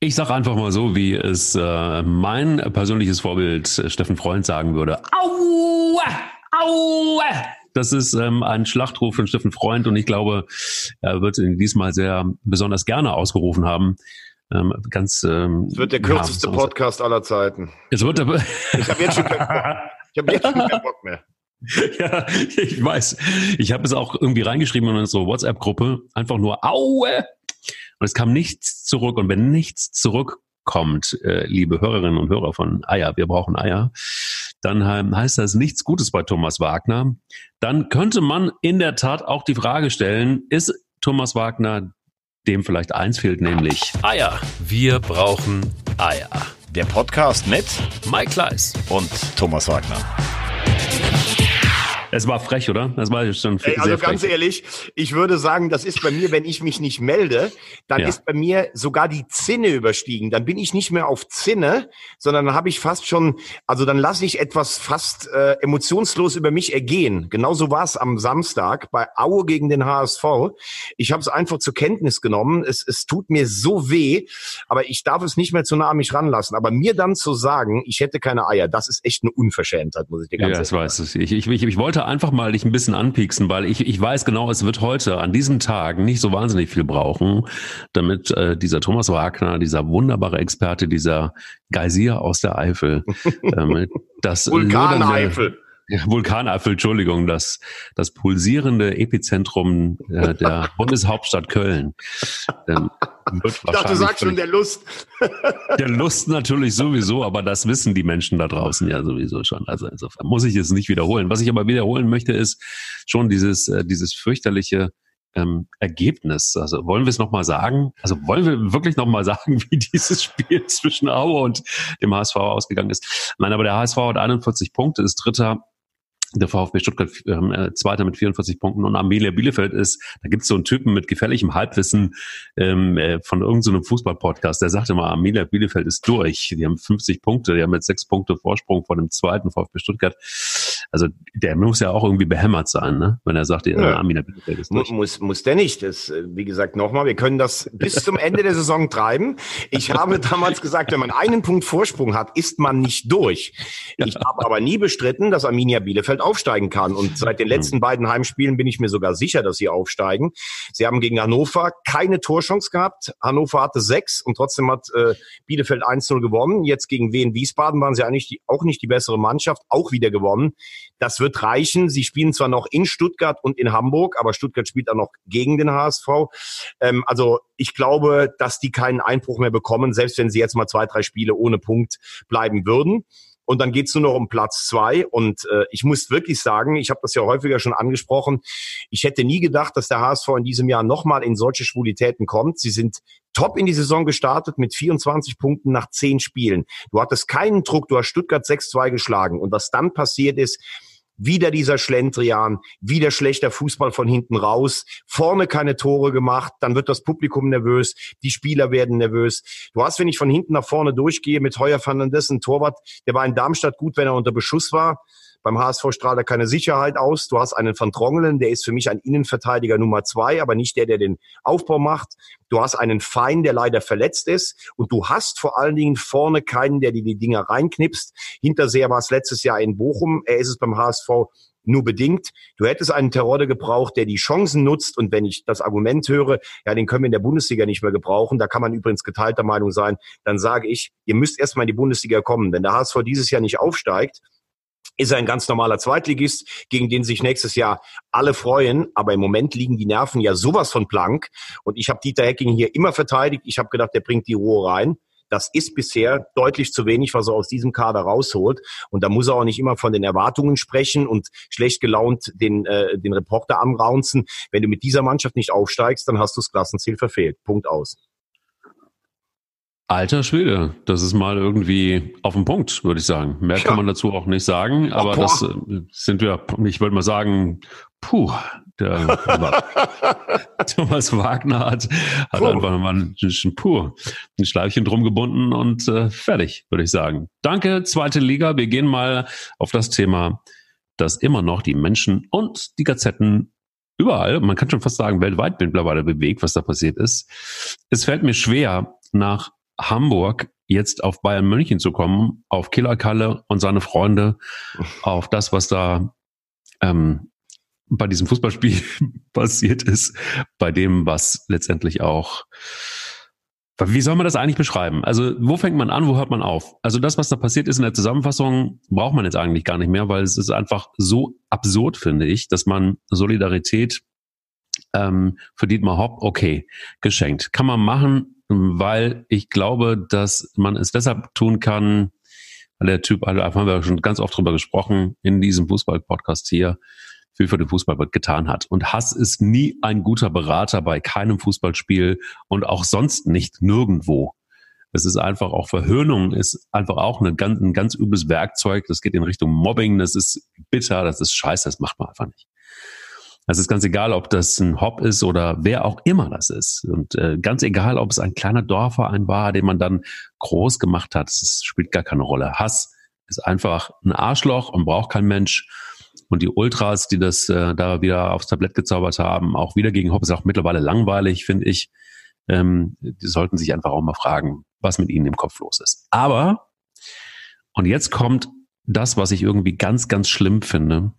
Ich sage einfach mal so, wie es äh, mein persönliches Vorbild äh, Steffen Freund sagen würde. Aua! Aua! Das ist ähm, ein Schlachtruf von Steffen Freund und ich glaube, er wird ihn diesmal sehr besonders gerne ausgerufen haben. Ähm, ganz, ähm, es wird der kürzeste ja, Podcast aller Zeiten. Es wird der ich habe jetzt schon keinen Bock. Ich habe jetzt schon keinen Bock mehr. Ja, ich weiß. Ich habe es auch irgendwie reingeschrieben in unsere WhatsApp-Gruppe. Einfach nur Aue. Und es kam nichts zurück. Und wenn nichts zurückkommt, äh, liebe Hörerinnen und Hörer von Eier, wir brauchen Eier, dann heißt das nichts Gutes bei Thomas Wagner. Dann könnte man in der Tat auch die Frage stellen, ist Thomas Wagner dem vielleicht eins fehlt, nämlich Eier. Wir brauchen Eier. Der Podcast mit Mike Kleiss und Thomas Wagner. Es war frech, oder? Das war schon Ey, Also ganz frech. ehrlich, ich würde sagen, das ist bei mir, wenn ich mich nicht melde, dann ja. ist bei mir sogar die Zinne überstiegen. Dann bin ich nicht mehr auf Zinne, sondern dann habe ich fast schon, also dann lasse ich etwas fast äh, emotionslos über mich ergehen. Genauso war es am Samstag bei Aue gegen den HSV. Ich habe es einfach zur Kenntnis genommen. Es, es tut mir so weh, aber ich darf es nicht mehr zu nah an mich ranlassen. Aber mir dann zu sagen, ich hätte keine Eier, das ist echt eine Unverschämtheit, muss ich dir ganz ja, ehrlich sagen. Ja, das weiß ich. Ich, ich, ich wollte wollte einfach mal dich ein bisschen anpieksen, weil ich, ich weiß genau, es wird heute an diesem Tag nicht so wahnsinnig viel brauchen, damit äh, dieser Thomas Wagner, dieser wunderbare Experte, dieser Geysir aus der Eifel, ähm, das Vulkaneifel. Ja, Vulkaneifel, Entschuldigung, das, das pulsierende Epizentrum äh, der Bundeshauptstadt Köln. Ähm, ich dachte, du sagst schon der Lust. der Lust natürlich sowieso, aber das wissen die Menschen da draußen ja sowieso schon. Also insofern muss ich es nicht wiederholen. Was ich aber wiederholen möchte, ist schon dieses, äh, dieses fürchterliche ähm, Ergebnis. Also wollen wir es nochmal sagen? Also wollen wir wirklich nochmal sagen, wie dieses Spiel zwischen Aue und dem HSV ausgegangen ist? Nein, aber der HSV hat 41 Punkte, ist Dritter der VfB Stuttgart ähm, äh, Zweiter mit 44 Punkten und Amelia Bielefeld ist, da gibt es so einen Typen mit gefährlichem Halbwissen ähm, äh, von irgendeinem so Fußball-Podcast, der sagte mal, Amelia Bielefeld ist durch. Die haben 50 Punkte, die haben jetzt sechs Punkte Vorsprung vor dem zweiten VfB Stuttgart. Also der muss ja auch irgendwie behämmert sein, ne? wenn er sagt, ja, ja. Amelia Bielefeld ist durch. Muss, muss der nicht. Das, äh, wie gesagt, nochmal, wir können das bis zum Ende der Saison treiben. Ich habe damals gesagt, wenn man einen Punkt Vorsprung hat, ist man nicht durch. Ich habe aber nie bestritten, dass Arminia Bielefeld aufsteigen kann. Und seit den mhm. letzten beiden Heimspielen bin ich mir sogar sicher, dass sie aufsteigen. Sie haben gegen Hannover keine Torchance gehabt. Hannover hatte sechs und trotzdem hat äh, Bielefeld 1-0 gewonnen. Jetzt gegen Wien Wiesbaden waren sie eigentlich die, auch nicht die bessere Mannschaft, auch wieder gewonnen. Das wird reichen. Sie spielen zwar noch in Stuttgart und in Hamburg, aber Stuttgart spielt auch noch gegen den HSV. Ähm, also ich glaube, dass die keinen Einbruch mehr bekommen, selbst wenn sie jetzt mal zwei, drei Spiele ohne Punkt bleiben würden und dann geht's nur noch um Platz zwei. Und äh, ich muss wirklich sagen, ich habe das ja häufiger schon angesprochen, ich hätte nie gedacht, dass der HSV in diesem Jahr nochmal in solche Schwulitäten kommt. Sie sind top in die Saison gestartet mit 24 Punkten nach 10 Spielen. Du hattest keinen Druck, du hast Stuttgart 6-2 geschlagen. Und was dann passiert ist, wieder dieser Schlendrian, wieder schlechter Fußball von hinten raus, vorne keine Tore gemacht, dann wird das Publikum nervös, die Spieler werden nervös. Du hast, wenn ich von hinten nach vorne durchgehe, mit Heuer Fernandes, ein Torwart, der war in Darmstadt gut, wenn er unter Beschuss war. Beim HSV strahlt er keine Sicherheit aus. Du hast einen Van Drongelen, der ist für mich ein Innenverteidiger Nummer zwei, aber nicht der, der den Aufbau macht. Du hast einen Fein, der leider verletzt ist. Und du hast vor allen Dingen vorne keinen, der dir die Dinger reinknipst. Hinterseher war es letztes Jahr in Bochum. Er ist es beim HSV nur bedingt. Du hättest einen Terodde gebraucht, der die Chancen nutzt. Und wenn ich das Argument höre, ja, den können wir in der Bundesliga nicht mehr gebrauchen, da kann man übrigens geteilter Meinung sein, dann sage ich, ihr müsst erstmal in die Bundesliga kommen. Wenn der HSV dieses Jahr nicht aufsteigt, ist ein ganz normaler Zweitligist, gegen den sich nächstes Jahr alle freuen. Aber im Moment liegen die Nerven ja sowas von blank. Und ich habe Dieter Hecking hier immer verteidigt. Ich habe gedacht, der bringt die Ruhe rein. Das ist bisher deutlich zu wenig, was er aus diesem Kader rausholt. Und da muss er auch nicht immer von den Erwartungen sprechen und schlecht gelaunt den, äh, den Reporter anraunzen. Wenn du mit dieser Mannschaft nicht aufsteigst, dann hast du das Klassenziel verfehlt. Punkt aus. Alter Schwede, das ist mal irgendwie auf den Punkt, würde ich sagen. Mehr ja. kann man dazu auch nicht sagen, aber oh, das äh, sind wir, ich würde mal sagen, puh, der Thomas Wagner hat, hat einfach mal ein, ein, puh, ein Schleifchen drum gebunden und äh, fertig, würde ich sagen. Danke, zweite Liga. Wir gehen mal auf das Thema, das immer noch die Menschen und die Gazetten überall, man kann schon fast sagen, weltweit mittlerweile bewegt, was da passiert ist. Es fällt mir schwer, nach Hamburg jetzt auf Bayern München zu kommen, auf Killerkalle und seine Freunde, auf das, was da ähm, bei diesem Fußballspiel passiert ist, bei dem, was letztendlich auch wie soll man das eigentlich beschreiben? Also, wo fängt man an, wo hört man auf? Also, das, was da passiert ist in der Zusammenfassung, braucht man jetzt eigentlich gar nicht mehr, weil es ist einfach so absurd, finde ich, dass man Solidarität ähm, für Dietmar Hopp, okay, geschenkt. Kann man machen, weil ich glaube, dass man es deshalb tun kann, weil der Typ, also haben wir schon ganz oft drüber gesprochen, in diesem Fußball-Podcast hier, viel für den Fußball getan hat. Und Hass ist nie ein guter Berater bei keinem Fußballspiel und auch sonst nicht nirgendwo. Es ist einfach auch Verhöhnung, ist einfach auch eine ein ganz übles Werkzeug. Das geht in Richtung Mobbing, das ist bitter, das ist scheiße, das macht man einfach nicht. Es ist ganz egal, ob das ein Hop ist oder wer auch immer das ist. Und äh, ganz egal, ob es ein kleiner Dorfverein war, den man dann groß gemacht hat, das spielt gar keine Rolle. Hass ist einfach ein Arschloch und braucht kein Mensch. Und die Ultras, die das äh, da wieder aufs Tablett gezaubert haben, auch wieder gegen Hopp, ist auch mittlerweile langweilig, finde ich. Ähm, die sollten sich einfach auch mal fragen, was mit ihnen im Kopf los ist. Aber, und jetzt kommt das, was ich irgendwie ganz, ganz schlimm finde.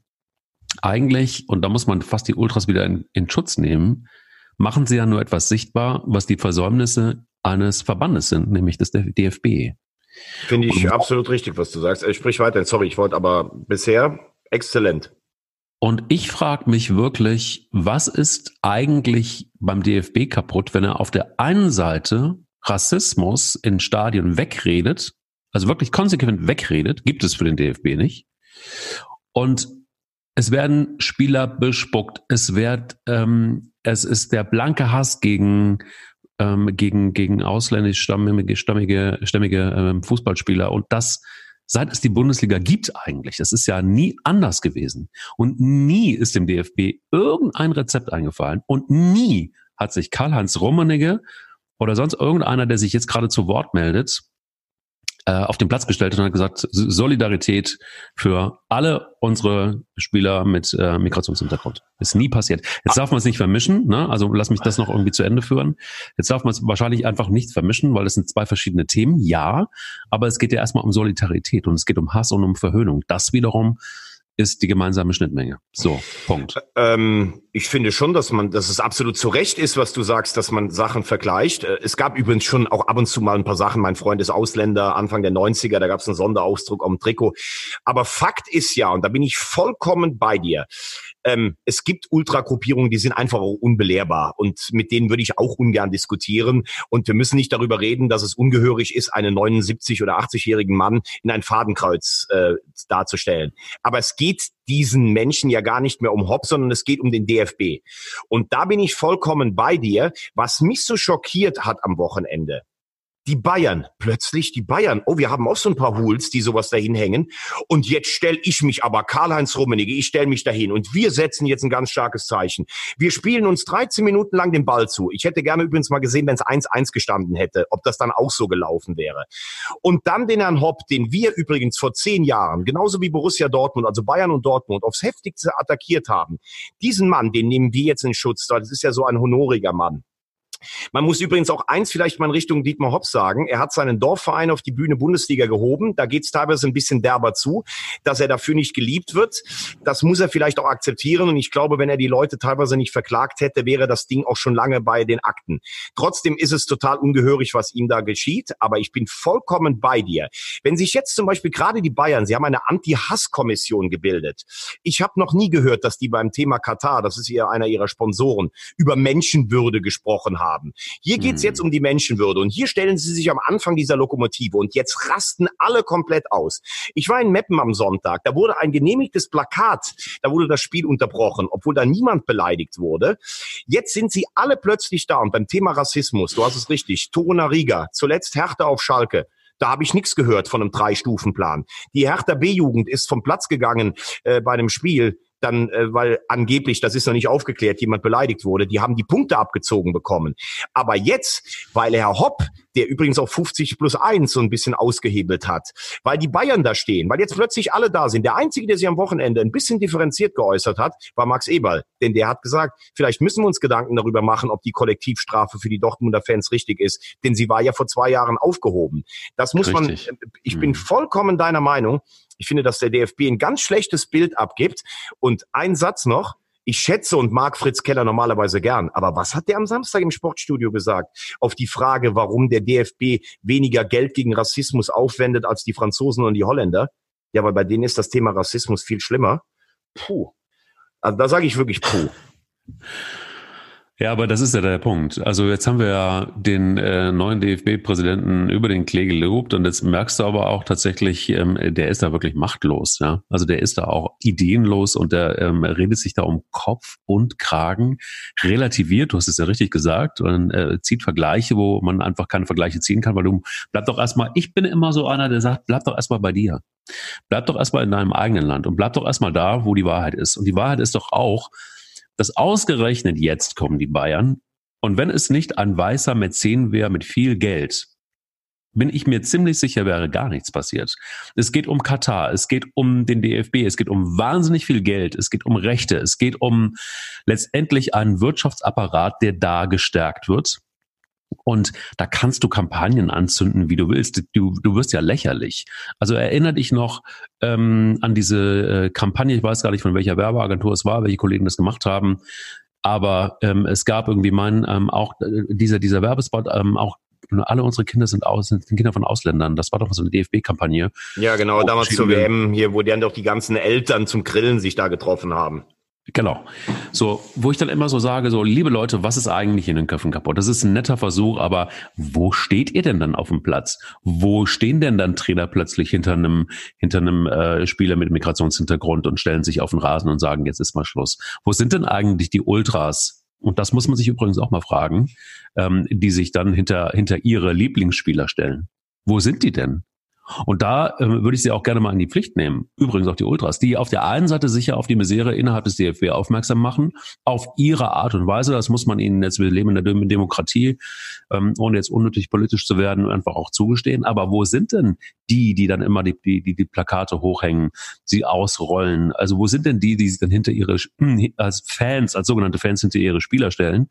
Eigentlich, und da muss man fast die Ultras wieder in, in Schutz nehmen, machen sie ja nur etwas sichtbar, was die Versäumnisse eines Verbandes sind, nämlich des DFB. Finde ich und, absolut richtig, was du sagst. Ich sprich weiter. Sorry, ich wollte aber bisher Exzellent. Und ich frage mich wirklich, was ist eigentlich beim DFB kaputt, wenn er auf der einen Seite Rassismus in Stadien wegredet, also wirklich konsequent wegredet, gibt es für den DFB nicht. Und es werden Spieler bespuckt, es wird, ähm, es ist der blanke Hass gegen ähm, gegen gegen ausländisch stammige stammige, stammige ähm, Fußballspieler und das seit es die Bundesliga gibt eigentlich. Das ist ja nie anders gewesen. Und nie ist dem DFB irgendein Rezept eingefallen. Und nie hat sich Karl-Heinz Rummenigge oder sonst irgendeiner, der sich jetzt gerade zu Wort meldet, auf den Platz gestellt und hat gesagt, Solidarität für alle unsere Spieler mit äh, Migrationshintergrund. Ist nie passiert. Jetzt darf man es nicht vermischen, ne? also lass mich das noch irgendwie zu Ende führen. Jetzt darf man es wahrscheinlich einfach nicht vermischen, weil es sind zwei verschiedene Themen, ja, aber es geht ja erstmal um Solidarität und es geht um Hass und um Verhöhnung. Das wiederum ist die gemeinsame Schnittmenge. So, Punkt. Ähm, ich finde schon, dass man, dass es absolut zu Recht ist, was du sagst, dass man Sachen vergleicht. Äh, es gab übrigens schon auch ab und zu mal ein paar Sachen. Mein Freund ist Ausländer, Anfang der 90er, da gab es einen Sonderausdruck am Trikot. Aber Fakt ist ja, und da bin ich vollkommen bei dir, ähm, es gibt Ultragruppierungen, die sind einfach unbelehrbar und mit denen würde ich auch ungern diskutieren. Und wir müssen nicht darüber reden, dass es ungehörig ist, einen 79 oder 80-jährigen Mann in ein Fadenkreuz äh, darzustellen. Aber es geht diesen Menschen ja gar nicht mehr um Hopp, sondern es geht um den DFB. Und da bin ich vollkommen bei dir. Was mich so schockiert hat am Wochenende, die Bayern, plötzlich die Bayern. Oh, wir haben auch so ein paar Hools, die sowas dahin hängen. Und jetzt stelle ich mich aber, Karl-Heinz Rummenigge, ich stelle mich dahin. Und wir setzen jetzt ein ganz starkes Zeichen. Wir spielen uns 13 Minuten lang den Ball zu. Ich hätte gerne übrigens mal gesehen, wenn es 1-1 gestanden hätte, ob das dann auch so gelaufen wäre. Und dann den Herrn Hopp, den wir übrigens vor zehn Jahren, genauso wie Borussia Dortmund, also Bayern und Dortmund, aufs heftigste attackiert haben. Diesen Mann, den nehmen wir jetzt in Schutz. Das ist ja so ein honoriger Mann. Man muss übrigens auch eins vielleicht mal in Richtung Dietmar Hopp sagen. Er hat seinen Dorfverein auf die Bühne Bundesliga gehoben. Da geht es teilweise ein bisschen derber zu, dass er dafür nicht geliebt wird. Das muss er vielleicht auch akzeptieren. Und ich glaube, wenn er die Leute teilweise nicht verklagt hätte, wäre das Ding auch schon lange bei den Akten. Trotzdem ist es total ungehörig, was ihm da geschieht. Aber ich bin vollkommen bei dir. Wenn sich jetzt zum Beispiel gerade die Bayern, sie haben eine Anti-Hass-Kommission gebildet. Ich habe noch nie gehört, dass die beim Thema Katar, das ist ja einer ihrer Sponsoren, über Menschenwürde gesprochen haben haben. Hier geht's jetzt hm. um die Menschenwürde und hier stellen sie sich am Anfang dieser Lokomotive und jetzt rasten alle komplett aus. Ich war in Meppen am Sonntag, da wurde ein genehmigtes Plakat, da wurde das Spiel unterbrochen, obwohl da niemand beleidigt wurde. Jetzt sind sie alle plötzlich da und beim Thema Rassismus, du hast es richtig, Toruna Riga, zuletzt Härte auf Schalke. Da habe ich nichts gehört von einem Drei-Stufen-Plan. Die Hertha B-Jugend ist vom Platz gegangen äh, bei einem Spiel dann, äh, weil angeblich, das ist noch nicht aufgeklärt, jemand beleidigt wurde, die haben die Punkte abgezogen bekommen. Aber jetzt, weil Herr Hopp der übrigens auch 50 plus 1 so ein bisschen ausgehebelt hat, weil die Bayern da stehen, weil jetzt plötzlich alle da sind. Der Einzige, der sich am Wochenende ein bisschen differenziert geäußert hat, war Max Eberl. Denn der hat gesagt, vielleicht müssen wir uns Gedanken darüber machen, ob die Kollektivstrafe für die Dortmunder Fans richtig ist. Denn sie war ja vor zwei Jahren aufgehoben. Das muss richtig. man, ich bin mhm. vollkommen deiner Meinung. Ich finde, dass der DFB ein ganz schlechtes Bild abgibt. Und ein Satz noch. Ich schätze und mag Fritz Keller normalerweise gern. Aber was hat der am Samstag im Sportstudio gesagt? Auf die Frage, warum der DFB weniger Geld gegen Rassismus aufwendet als die Franzosen und die Holländer. Ja, weil bei denen ist das Thema Rassismus viel schlimmer. Puh. Also da sage ich wirklich puh. Ja, aber das ist ja der Punkt. Also jetzt haben wir ja den äh, neuen DFB-Präsidenten über den Klee gelobt und jetzt merkst du aber auch tatsächlich, ähm, der ist da wirklich machtlos. Ja, also der ist da auch ideenlos und der ähm, redet sich da um Kopf und Kragen, relativiert. Du hast es ja richtig gesagt und äh, zieht Vergleiche, wo man einfach keine Vergleiche ziehen kann, weil du bleib doch erstmal. Ich bin immer so einer, der sagt, bleib doch erstmal bei dir. Bleib doch erstmal in deinem eigenen Land und bleib doch erstmal da, wo die Wahrheit ist. Und die Wahrheit ist doch auch dass ausgerechnet jetzt kommen die Bayern. Und wenn es nicht ein weißer Mäzen wäre mit viel Geld, bin ich mir ziemlich sicher, wäre gar nichts passiert. Es geht um Katar, es geht um den DFB, es geht um wahnsinnig viel Geld, es geht um Rechte, es geht um letztendlich einen Wirtschaftsapparat, der da gestärkt wird. Und da kannst du Kampagnen anzünden, wie du willst. Du, du wirst ja lächerlich. Also erinnere dich noch ähm, an diese äh, Kampagne, ich weiß gar nicht, von welcher Werbeagentur es war, welche Kollegen das gemacht haben. Aber ähm, es gab irgendwie meinen ähm, auch äh, dieser dieser Werbespot ähm, auch alle unsere Kinder sind aus, sind Kinder von Ausländern. Das war doch so eine DFB-Kampagne. Ja, genau, damals zur WM hier, wo dann doch die ganzen Eltern zum Grillen sich da getroffen haben. Genau. So, wo ich dann immer so sage, so, liebe Leute, was ist eigentlich in den Köpfen kaputt? Das ist ein netter Versuch, aber wo steht ihr denn dann auf dem Platz? Wo stehen denn dann Trainer plötzlich hinter einem, hinter einem äh, Spieler mit Migrationshintergrund und stellen sich auf den Rasen und sagen, jetzt ist mal Schluss? Wo sind denn eigentlich die Ultras? Und das muss man sich übrigens auch mal fragen, ähm, die sich dann hinter, hinter ihre Lieblingsspieler stellen. Wo sind die denn? Und da äh, würde ich sie auch gerne mal in die Pflicht nehmen. Übrigens auch die Ultras, die auf der einen Seite sicher auf die Misere innerhalb des DFB aufmerksam machen, auf ihre Art und Weise. Das muss man ihnen jetzt, wir leben in der Demokratie, ähm, ohne jetzt unnötig politisch zu werden, einfach auch zugestehen. Aber wo sind denn die, die dann immer die, die, die, die Plakate hochhängen, sie ausrollen? Also wo sind denn die, die sich dann hinter ihre, als Fans, als sogenannte Fans hinter ihre Spieler stellen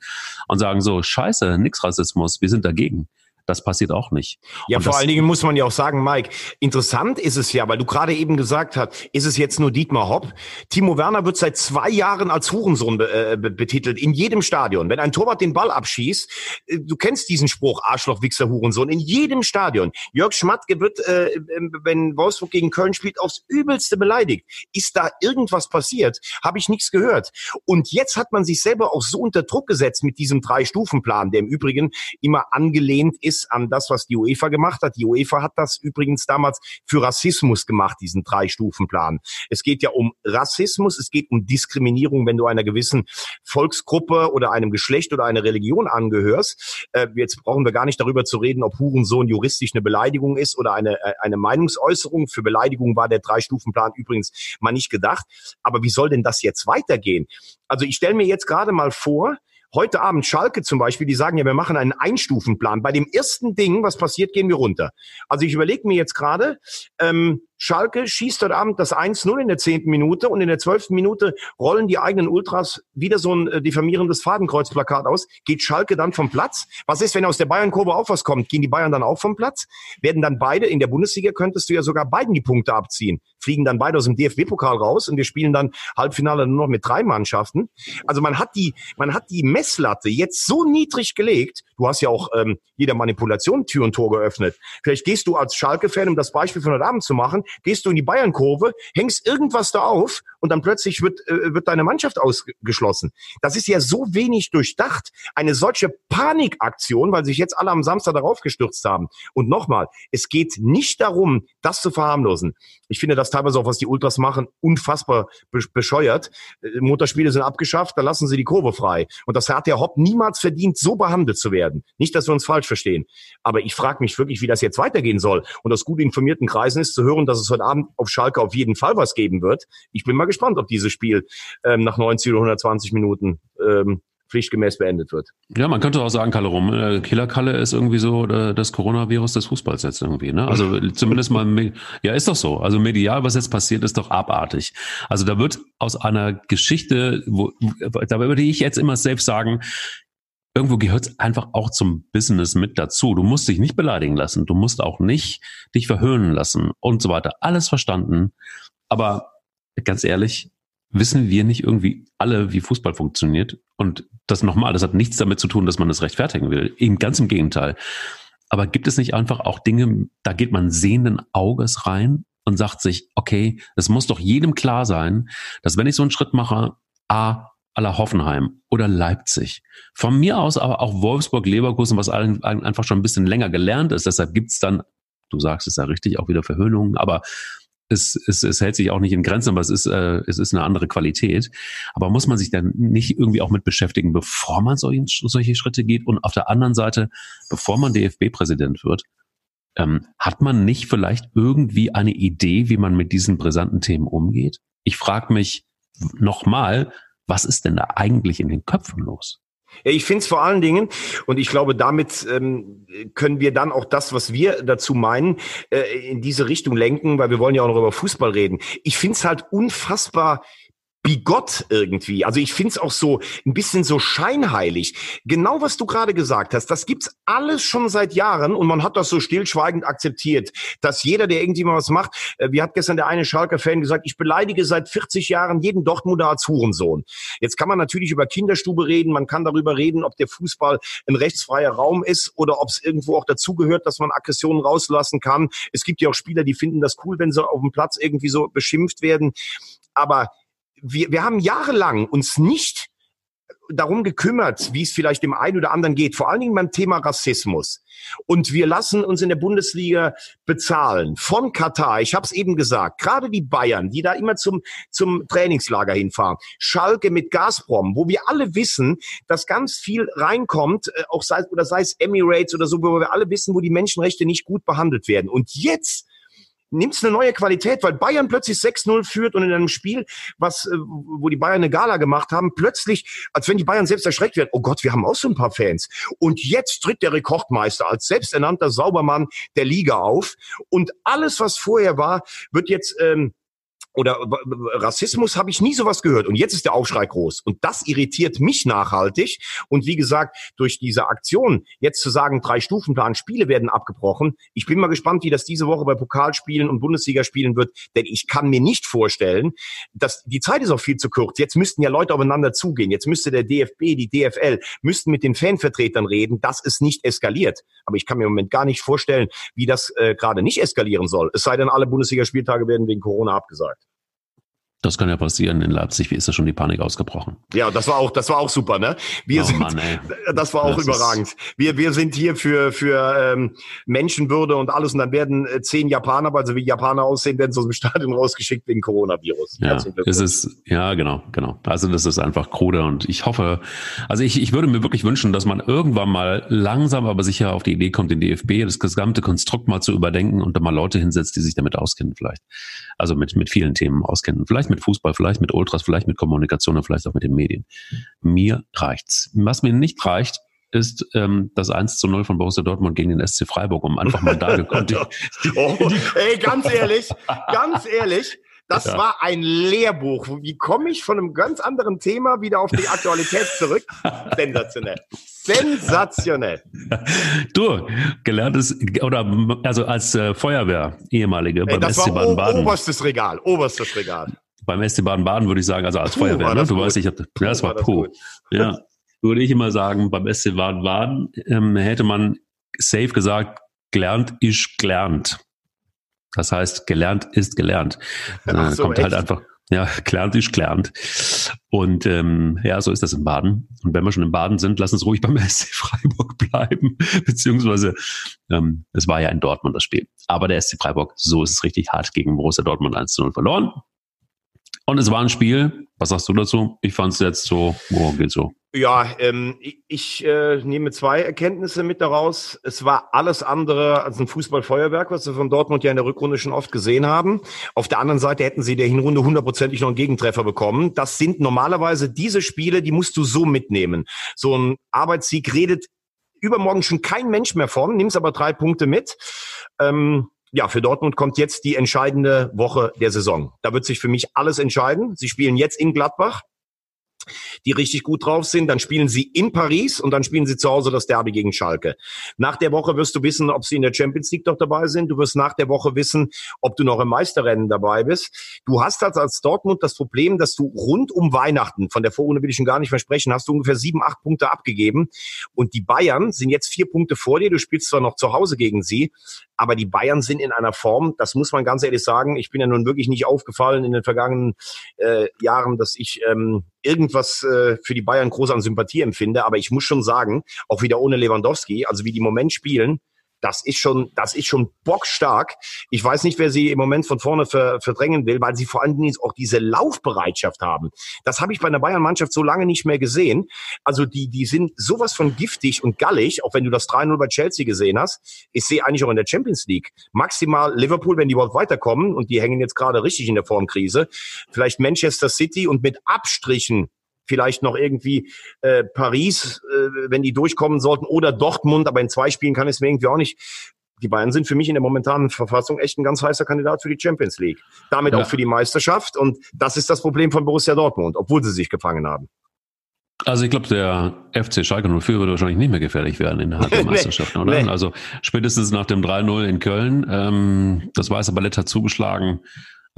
und sagen so, scheiße, nix Rassismus, wir sind dagegen. Das passiert auch nicht. Ja, und vor allen Dingen muss man ja auch sagen, Mike, interessant ist es ja, weil du gerade eben gesagt hast, ist es jetzt nur Dietmar Hopp? Timo Werner wird seit zwei Jahren als Hurensohn be äh, betitelt, in jedem Stadion. Wenn ein Torwart den Ball abschießt, äh, du kennst diesen Spruch, Arschloch, Wichser, Hurensohn, in jedem Stadion. Jörg Schmatke wird, äh, ähm, wenn Wolfsburg gegen Köln spielt, aufs Übelste beleidigt. Ist da irgendwas passiert? Habe ich nichts gehört. Und jetzt hat man sich selber auch so unter Druck gesetzt mit diesem Drei-Stufen-Plan, der im Übrigen immer angelehnt ist ist an das, was die UEFA gemacht hat. Die UEFA hat das übrigens damals für Rassismus gemacht, diesen Drei-Stufen-Plan. Es geht ja um Rassismus, es geht um Diskriminierung, wenn du einer gewissen Volksgruppe oder einem Geschlecht oder einer Religion angehörst. Äh, jetzt brauchen wir gar nicht darüber zu reden, ob Hurensohn juristisch eine Beleidigung ist oder eine, äh, eine Meinungsäußerung. Für Beleidigung war der Drei-Stufen-Plan übrigens mal nicht gedacht. Aber wie soll denn das jetzt weitergehen? Also ich stelle mir jetzt gerade mal vor, Heute Abend Schalke zum Beispiel, die sagen ja, wir machen einen Einstufenplan. Bei dem ersten Ding, was passiert, gehen wir runter. Also ich überlege mir jetzt gerade, ähm, Schalke schießt heute Abend das 1-0 in der zehnten Minute und in der zwölften Minute rollen die eigenen Ultras wieder so ein äh, diffamierendes Fadenkreuzplakat aus. Geht Schalke dann vom Platz? Was ist, wenn aus der Bayern-Kurve auch was kommt? Gehen die Bayern dann auch vom Platz? Werden dann beide, in der Bundesliga könntest du ja sogar beiden die Punkte abziehen. Fliegen dann beide aus dem DFB-Pokal raus und wir spielen dann Halbfinale nur noch mit drei Mannschaften. Also man hat die, man hat die Messlatte jetzt so niedrig gelegt. Du hast ja auch ähm, jeder Manipulation Tür und Tor geöffnet. Vielleicht gehst du als Schalke-Fan, um das Beispiel von heute Abend zu machen, gehst du in die Bayern-Kurve, hängst irgendwas da auf und dann plötzlich wird, äh, wird deine Mannschaft ausgeschlossen. Das ist ja so wenig durchdacht. Eine solche Panikaktion, weil sich jetzt alle am Samstag darauf gestürzt haben. Und nochmal, es geht nicht darum, das zu verharmlosen. Ich finde das teilweise auch, was die Ultras machen, unfassbar bescheuert. Äh, Motorspiele sind abgeschafft, da lassen sie die Kurve frei. Und das hat der Hopp niemals verdient, so behandelt zu werden. Nicht, dass wir uns falsch verstehen. Aber ich frage mich wirklich, wie das jetzt weitergehen soll. Und aus gut informierten Kreisen ist zu hören, dass es heute Abend auf Schalke auf jeden Fall was geben wird. Ich bin mal gespannt, ob dieses Spiel ähm, nach 90 oder 120 Minuten ähm, pflichtgemäß beendet wird. Ja, man könnte auch sagen, Kalle Rum, äh, Killer-Kalle ist irgendwie so äh, das Coronavirus des Fußballs jetzt irgendwie. Ne? Also zumindest mal, ja, ist doch so. Also medial, was jetzt passiert, ist doch abartig. Also da wird aus einer Geschichte, wo, da würde ich jetzt immer selbst sagen, irgendwo gehört es einfach auch zum Business mit dazu. Du musst dich nicht beleidigen lassen, du musst auch nicht dich verhöhnen lassen und so weiter. Alles verstanden. Aber ganz ehrlich, wissen wir nicht irgendwie alle, wie Fußball funktioniert? Und das nochmal, das hat nichts damit zu tun, dass man das rechtfertigen will. Eben ganz im Gegenteil. Aber gibt es nicht einfach auch Dinge, da geht man sehenden Auges rein und sagt sich, okay, es muss doch jedem klar sein, dass wenn ich so einen Schritt mache, A, aller Hoffenheim oder Leipzig. Von mir aus aber auch Wolfsburg, Leverkusen, was einfach schon ein bisschen länger gelernt ist. Deshalb gibt's dann, du sagst es ja richtig, auch wieder Verhöhnungen, aber es, es, es hält sich auch nicht in Grenzen, aber es ist, äh, es ist eine andere Qualität. Aber muss man sich dann nicht irgendwie auch mit beschäftigen, bevor man solche, solche Schritte geht? Und auf der anderen Seite, bevor man DFB-Präsident wird, ähm, hat man nicht vielleicht irgendwie eine Idee, wie man mit diesen brisanten Themen umgeht? Ich frage mich nochmal, was ist denn da eigentlich in den Köpfen los? Ja, ich finde es vor allen Dingen, und ich glaube, damit ähm, können wir dann auch das, was wir dazu meinen, äh, in diese Richtung lenken, weil wir wollen ja auch noch über Fußball reden. Ich finde es halt unfassbar bigott irgendwie. Also ich finde es auch so ein bisschen so scheinheilig. Genau was du gerade gesagt hast, das gibt's alles schon seit Jahren und man hat das so stillschweigend akzeptiert, dass jeder, der irgendwie mal was macht, äh, wie hat gestern der eine Schalker-Fan gesagt, ich beleidige seit 40 Jahren jeden Dortmunder als Hurensohn. Jetzt kann man natürlich über Kinderstube reden, man kann darüber reden, ob der Fußball ein rechtsfreier Raum ist oder ob es irgendwo auch dazugehört, dass man Aggressionen rauslassen kann. Es gibt ja auch Spieler, die finden das cool, wenn sie auf dem Platz irgendwie so beschimpft werden. Aber wir, wir haben jahrelang uns nicht darum gekümmert, wie es vielleicht dem einen oder anderen geht, vor allen Dingen beim Thema Rassismus. Und wir lassen uns in der Bundesliga bezahlen von Katar. Ich habe es eben gesagt, gerade die Bayern, die da immer zum, zum Trainingslager hinfahren. Schalke mit Gazprom, wo wir alle wissen, dass ganz viel reinkommt, äh, auch sei, oder sei es Emirates oder so, wo wir alle wissen, wo die Menschenrechte nicht gut behandelt werden. Und jetzt nimmt es eine neue Qualität, weil Bayern plötzlich 6-0 führt und in einem Spiel, was, äh, wo die Bayern eine Gala gemacht haben, plötzlich, als wenn die Bayern selbst erschreckt werden, oh Gott, wir haben auch so ein paar Fans. Und jetzt tritt der Rekordmeister als selbsternannter Saubermann der Liga auf. Und alles, was vorher war, wird jetzt ähm, oder Rassismus habe ich nie sowas gehört. Und jetzt ist der Aufschrei groß. Und das irritiert mich nachhaltig. Und wie gesagt, durch diese Aktion, jetzt zu sagen, drei Stufenplan, Spiele werden abgebrochen. Ich bin mal gespannt, wie das diese Woche bei Pokalspielen und Bundesligaspielen wird. Denn ich kann mir nicht vorstellen, dass die Zeit ist auch viel zu kurz. Jetzt müssten ja Leute aufeinander zugehen. Jetzt müsste der DFB, die DFL, müssten mit den Fanvertretern reden, dass es nicht eskaliert. Aber ich kann mir im Moment gar nicht vorstellen, wie das äh, gerade nicht eskalieren soll. Es sei denn, alle Bundesligaspieltage werden wegen Corona abgesagt. Das kann ja passieren. In Leipzig, wie ist da schon die Panik ausgebrochen? Ja, das war auch, das war auch super, ne? Wir oh, sind, Mann, das war auch das überragend. Wir, wir sind hier für, für ähm, Menschenwürde und alles und dann werden äh, zehn Japaner, weil sie wie Japaner aussehen, werden aus dem Stadion rausgeschickt wegen Coronavirus. Ja, es ist, ja, genau, genau. Also das ist einfach krude und ich hoffe, also ich, ich würde mir wirklich wünschen, dass man irgendwann mal langsam, aber sicher auf die Idee kommt, den DFB, das gesamte Konstrukt mal zu überdenken und da mal Leute hinsetzt, die sich damit auskennen vielleicht. Also mit, mit vielen Themen auskennen. Vielleicht vielleicht mit Fußball, vielleicht mit Ultras, vielleicht mit Kommunikation und vielleicht auch mit den Medien. Mir reicht's. Was mir nicht reicht, ist ähm, das 1 zu 0 von Borussia Dortmund gegen den SC Freiburg, um einfach mal da gekonnt. oh, ey, ganz ehrlich, ganz ehrlich, das ja. war ein Lehrbuch. Wie komme ich von einem ganz anderen Thema wieder auf die Aktualität zurück? Sensationell. Sensationell. Du, gelerntes, oder also als äh, Feuerwehr, ehemalige Ey, beim SC Baden-Baden. Oberstes Regal, oberstes Regal beim SC Baden-Baden würde ich sagen, also als puh, Feuerwehr, ne? du gut. weißt, ich habe, ja, das war, war puh. Ja, würde ich immer sagen, beim SC Baden-Baden ähm, hätte man safe gesagt, gelernt ist gelernt. Das heißt, gelernt ist gelernt. Äh, so, kommt halt echt? halt einfach, ja, gelernt ist gelernt. Und ähm, ja, so ist das in Baden. Und wenn wir schon in Baden sind, lass uns ruhig beim SC Freiburg bleiben. Beziehungsweise, ähm, es war ja in Dortmund das Spiel. Aber der SC Freiburg, so ist es richtig hart gegen Borussia Dortmund 1 zu 0 verloren. Und es war ein Spiel, was sagst du dazu? Ich fand es jetzt so, oh, geht so. Ja, ähm, ich, ich äh, nehme zwei Erkenntnisse mit daraus. Es war alles andere als ein Fußballfeuerwerk, was wir von Dortmund ja in der Rückrunde schon oft gesehen haben. Auf der anderen Seite hätten sie der Hinrunde hundertprozentig noch einen Gegentreffer bekommen. Das sind normalerweise diese Spiele, die musst du so mitnehmen. So ein Arbeitssieg redet übermorgen schon kein Mensch mehr von, nimmst aber drei Punkte mit. Ähm, ja, für Dortmund kommt jetzt die entscheidende Woche der Saison. Da wird sich für mich alles entscheiden. Sie spielen jetzt in Gladbach die richtig gut drauf sind. Dann spielen sie in Paris und dann spielen sie zu Hause das Derby gegen Schalke. Nach der Woche wirst du wissen, ob sie in der Champions League doch dabei sind. Du wirst nach der Woche wissen, ob du noch im Meisterrennen dabei bist. Du hast als, als Dortmund das Problem, dass du rund um Weihnachten, von der Vorrunde will ich schon gar nicht mehr sprechen, hast du ungefähr sieben, acht Punkte abgegeben. Und die Bayern sind jetzt vier Punkte vor dir. Du spielst zwar noch zu Hause gegen sie, aber die Bayern sind in einer Form, das muss man ganz ehrlich sagen. Ich bin ja nun wirklich nicht aufgefallen in den vergangenen äh, Jahren, dass ich ähm, irgendwas äh, für die Bayern groß an Sympathie empfinde. Aber ich muss schon sagen, auch wieder ohne Lewandowski, also wie die im Moment spielen, das ist schon, das ist schon bockstark. Ich weiß nicht, wer sie im Moment von vorne ver, verdrängen will, weil sie vor allen Dingen auch diese Laufbereitschaft haben. Das habe ich bei einer Bayern-Mannschaft so lange nicht mehr gesehen. Also die, die sind sowas von giftig und gallig, auch wenn du das 3-0 bei Chelsea gesehen hast. Ich sehe eigentlich auch in der Champions League maximal Liverpool, wenn die überhaupt weiterkommen und die hängen jetzt gerade richtig in der Formkrise. Vielleicht Manchester City und mit Abstrichen vielleicht noch irgendwie äh, Paris, äh, wenn die durchkommen sollten, oder Dortmund, aber in zwei Spielen kann es mir irgendwie auch nicht. Die Bayern sind für mich in der momentanen Verfassung echt ein ganz heißer Kandidat für die Champions League. Damit ja. auch für die Meisterschaft. Und das ist das Problem von Borussia Dortmund, obwohl sie sich gefangen haben. Also ich glaube, der FC Schalke 04 wird wahrscheinlich nicht mehr gefährlich werden in der Meisterschaft, nee, oder? Nee. Also spätestens nach dem 3-0 in Köln. Ähm, das Weiße Ballett hat zugeschlagen.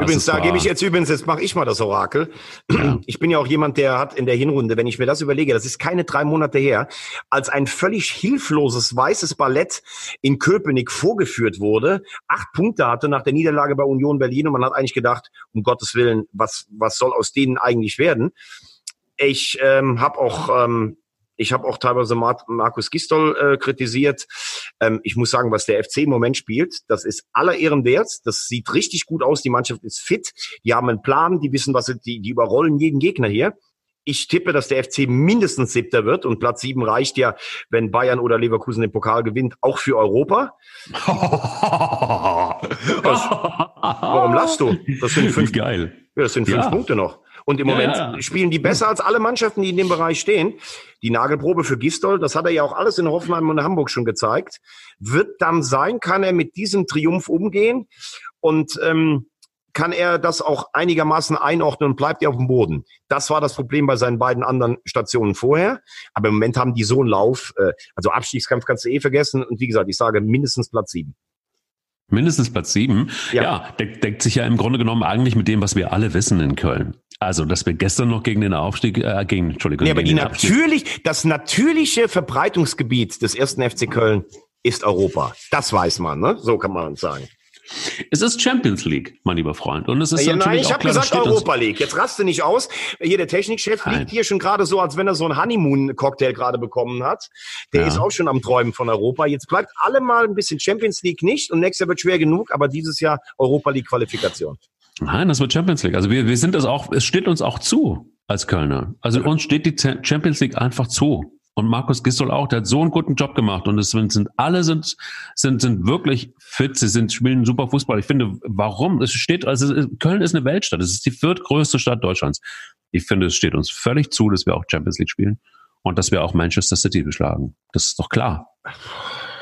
Übrigens, da gebe ich jetzt übrigens, jetzt mache ich mal das Orakel. Ja. Ich bin ja auch jemand, der hat in der Hinrunde, wenn ich mir das überlege, das ist keine drei Monate her, als ein völlig hilfloses weißes Ballett in Köpenick vorgeführt wurde, acht Punkte hatte nach der Niederlage bei Union Berlin und man hat eigentlich gedacht, um Gottes Willen, was, was soll aus denen eigentlich werden? Ich ähm, habe auch ähm, ich habe auch teilweise Markus Gistol äh, kritisiert. Ähm, ich muss sagen, was der FC im Moment spielt, das ist aller Ehren wert. Das sieht richtig gut aus. Die Mannschaft ist fit. Die haben einen Plan. Die wissen, was sie, die, die überrollen jeden Gegner hier. Ich tippe, dass der FC mindestens siebter wird und Platz sieben reicht ja, wenn Bayern oder Leverkusen den Pokal gewinnt, auch für Europa. das, warum lachst du? Das sind fünf, Geil. Ja, das sind fünf ja. Punkte noch. Und im ja, Moment ja. spielen die besser als alle Mannschaften, die in dem Bereich stehen. Die Nagelprobe für Gistol, das hat er ja auch alles in Hoffenheim und Hamburg schon gezeigt, wird dann sein, kann er mit diesem Triumph umgehen und ähm, kann er das auch einigermaßen einordnen und bleibt er auf dem Boden. Das war das Problem bei seinen beiden anderen Stationen vorher. Aber im Moment haben die so einen Lauf. Äh, also Abstiegskampf kannst du eh vergessen. Und wie gesagt, ich sage mindestens Platz sieben. Mindestens Platz sieben. Ja, ja deckt, deckt sich ja im Grunde genommen eigentlich mit dem, was wir alle wissen in Köln. Also, dass wir gestern noch gegen den Aufstieg, äh, gegen, Entschuldigung. Nee, aber die natürlich, das natürliche Verbreitungsgebiet des ersten FC Köln ist Europa. Das weiß man, ne? So kann man sagen. Es ist Champions League, mein lieber Freund. Und es ist ja, nein, ich habe gesagt Europa League. Jetzt raste nicht aus. Hier der Technikchef nein. liegt hier schon gerade so, als wenn er so einen Honeymoon-Cocktail gerade bekommen hat. Der ja. ist auch schon am Träumen von Europa. Jetzt bleibt alle mal ein bisschen Champions League nicht und nächstes Jahr wird schwer genug, aber dieses Jahr Europa League Qualifikation. Nein, das wird Champions League. Also wir, wir sind das auch, es steht uns auch zu als Kölner. Also uns steht die Champions League einfach zu. Und Markus Gistol auch, der hat so einen guten Job gemacht und es sind, sind alle sind, sind, sind wirklich fit, sie sind, spielen super Fußball. Ich finde, warum? Es steht, also Köln ist eine Weltstadt, es ist die viertgrößte Stadt Deutschlands. Ich finde, es steht uns völlig zu, dass wir auch Champions League spielen und dass wir auch Manchester City beschlagen. Das ist doch klar.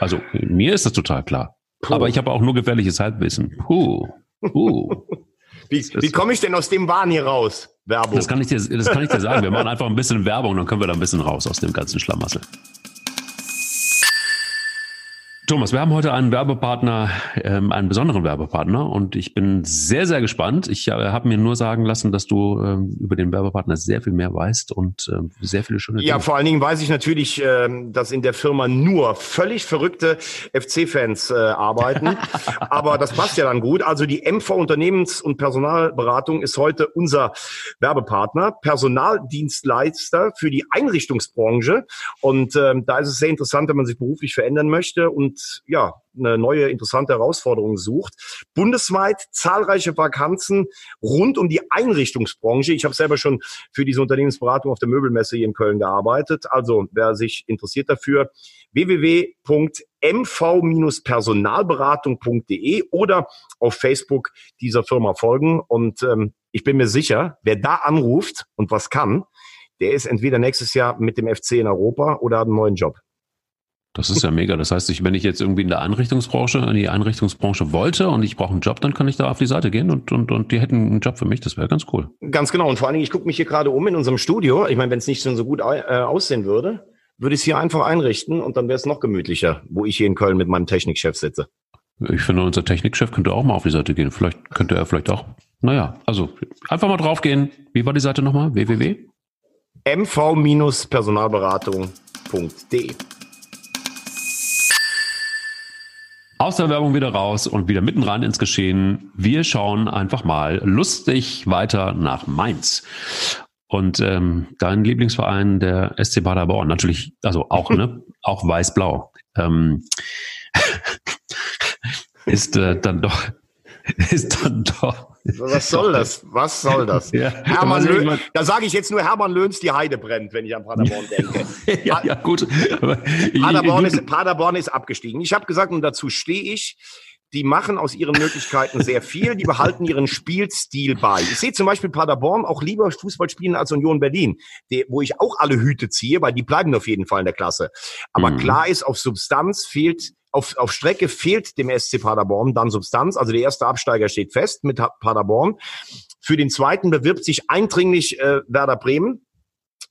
Also mir ist das total klar. Puh. Aber ich habe auch nur gefährliches Halbwissen. Puh. Puh. Wie, wie komme ich denn aus dem Wahn hier raus? Werbung. Das kann ich dir, das kann ich dir sagen. Wir machen einfach ein bisschen Werbung, dann können wir da ein bisschen raus aus dem ganzen Schlamassel. Thomas, wir haben heute einen Werbepartner, ähm, einen besonderen Werbepartner und ich bin sehr, sehr gespannt. Ich äh, habe mir nur sagen lassen, dass du ähm, über den Werbepartner sehr viel mehr weißt und ähm, sehr viele schöne Dinge. Ja, vor allen Dingen weiß ich natürlich, ähm, dass in der Firma nur völlig verrückte FC-Fans äh, arbeiten. Aber das passt ja dann gut. Also die MV Unternehmens- und Personalberatung ist heute unser Werbepartner, Personaldienstleister für die Einrichtungsbranche. Und ähm, da ist es sehr interessant, wenn man sich beruflich verändern möchte und ja, eine neue interessante Herausforderung sucht. Bundesweit zahlreiche Vakanzen rund um die Einrichtungsbranche. Ich habe selber schon für diese Unternehmensberatung auf der Möbelmesse hier in Köln gearbeitet. Also wer sich interessiert dafür, www.mv-personalberatung.de oder auf Facebook dieser Firma folgen. Und ähm, ich bin mir sicher, wer da anruft und was kann, der ist entweder nächstes Jahr mit dem FC in Europa oder hat einen neuen Job. Das ist ja mega. Das heißt, ich, wenn ich jetzt irgendwie in der Einrichtungsbranche, in die Einrichtungsbranche wollte und ich brauche einen Job, dann kann ich da auf die Seite gehen und, und, und die hätten einen Job für mich. Das wäre ganz cool. Ganz genau. Und vor allen Dingen, ich gucke mich hier gerade um in unserem Studio. Ich meine, wenn es nicht schon so gut äh, aussehen würde, würde ich es hier einfach einrichten und dann wäre es noch gemütlicher, wo ich hier in Köln mit meinem Technikchef sitze. Ich finde, unser Technikchef könnte auch mal auf die Seite gehen. Vielleicht könnte er vielleicht auch. Naja, also einfach mal draufgehen. Wie war die Seite nochmal? www? mv-personalberatung.de Aus der Werbung wieder raus und wieder mitten rein ins Geschehen. Wir schauen einfach mal lustig weiter nach Mainz. Und ähm, dein Lieblingsverein, der SC Paderborn, natürlich, also auch, ne, auch weiß-blau, ähm, ist äh, dann doch, ist dann doch. Was soll das? Was soll das? Ja, Hermann Löhns, da sage ich jetzt nur Hermann Löhns, die Heide brennt, wenn ich an Paderborn denke. ja, ja, gut. Paderborn, ist, Paderborn ist abgestiegen. Ich habe gesagt, und dazu stehe ich, die machen aus ihren Möglichkeiten sehr viel, die behalten ihren Spielstil bei. Ich sehe zum Beispiel Paderborn auch lieber Fußball spielen als Union Berlin, die, wo ich auch alle Hüte ziehe, weil die bleiben auf jeden Fall in der Klasse. Aber mhm. klar ist, auf Substanz fehlt auf, auf Strecke fehlt dem SC Paderborn dann Substanz. Also der erste Absteiger steht fest mit Paderborn. Für den zweiten bewirbt sich eindringlich äh, Werder Bremen